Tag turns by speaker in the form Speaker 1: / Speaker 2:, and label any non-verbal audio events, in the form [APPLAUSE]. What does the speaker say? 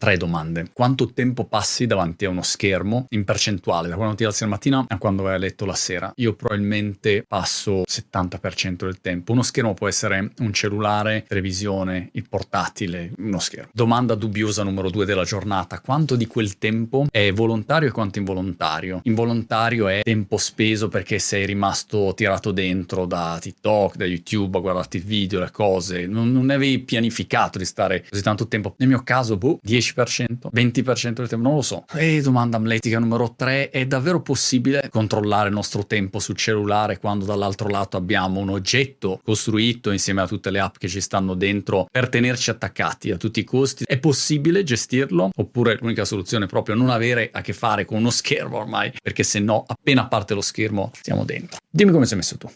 Speaker 1: Tre domande. Quanto tempo passi davanti a uno schermo in percentuale, da quando ti alzi la mattina a quando vai a letto la sera? Io probabilmente passo 70% del tempo. Uno schermo può essere un cellulare, televisione, il portatile, uno schermo. Domanda dubbiosa numero due della giornata. Quanto di quel tempo è volontario e quanto involontario? Involontario è tempo speso perché sei rimasto tirato dentro da TikTok, da YouTube a guardarti video, le cose. Non, non avevi pianificato di stare così tanto tempo. Nel mio caso, boh, 10 10%, 20% del tempo, non lo so. E domanda amletica numero 3, è davvero possibile controllare il nostro tempo sul cellulare quando dall'altro lato abbiamo un oggetto costruito insieme a tutte le app che ci stanno dentro per tenerci attaccati a tutti i costi? È possibile gestirlo? Oppure l'unica soluzione è proprio non avere a che fare con uno [LAUGHS] schermo ormai, perché se no appena parte lo schermo siamo dentro. Dimmi come sei messo tu.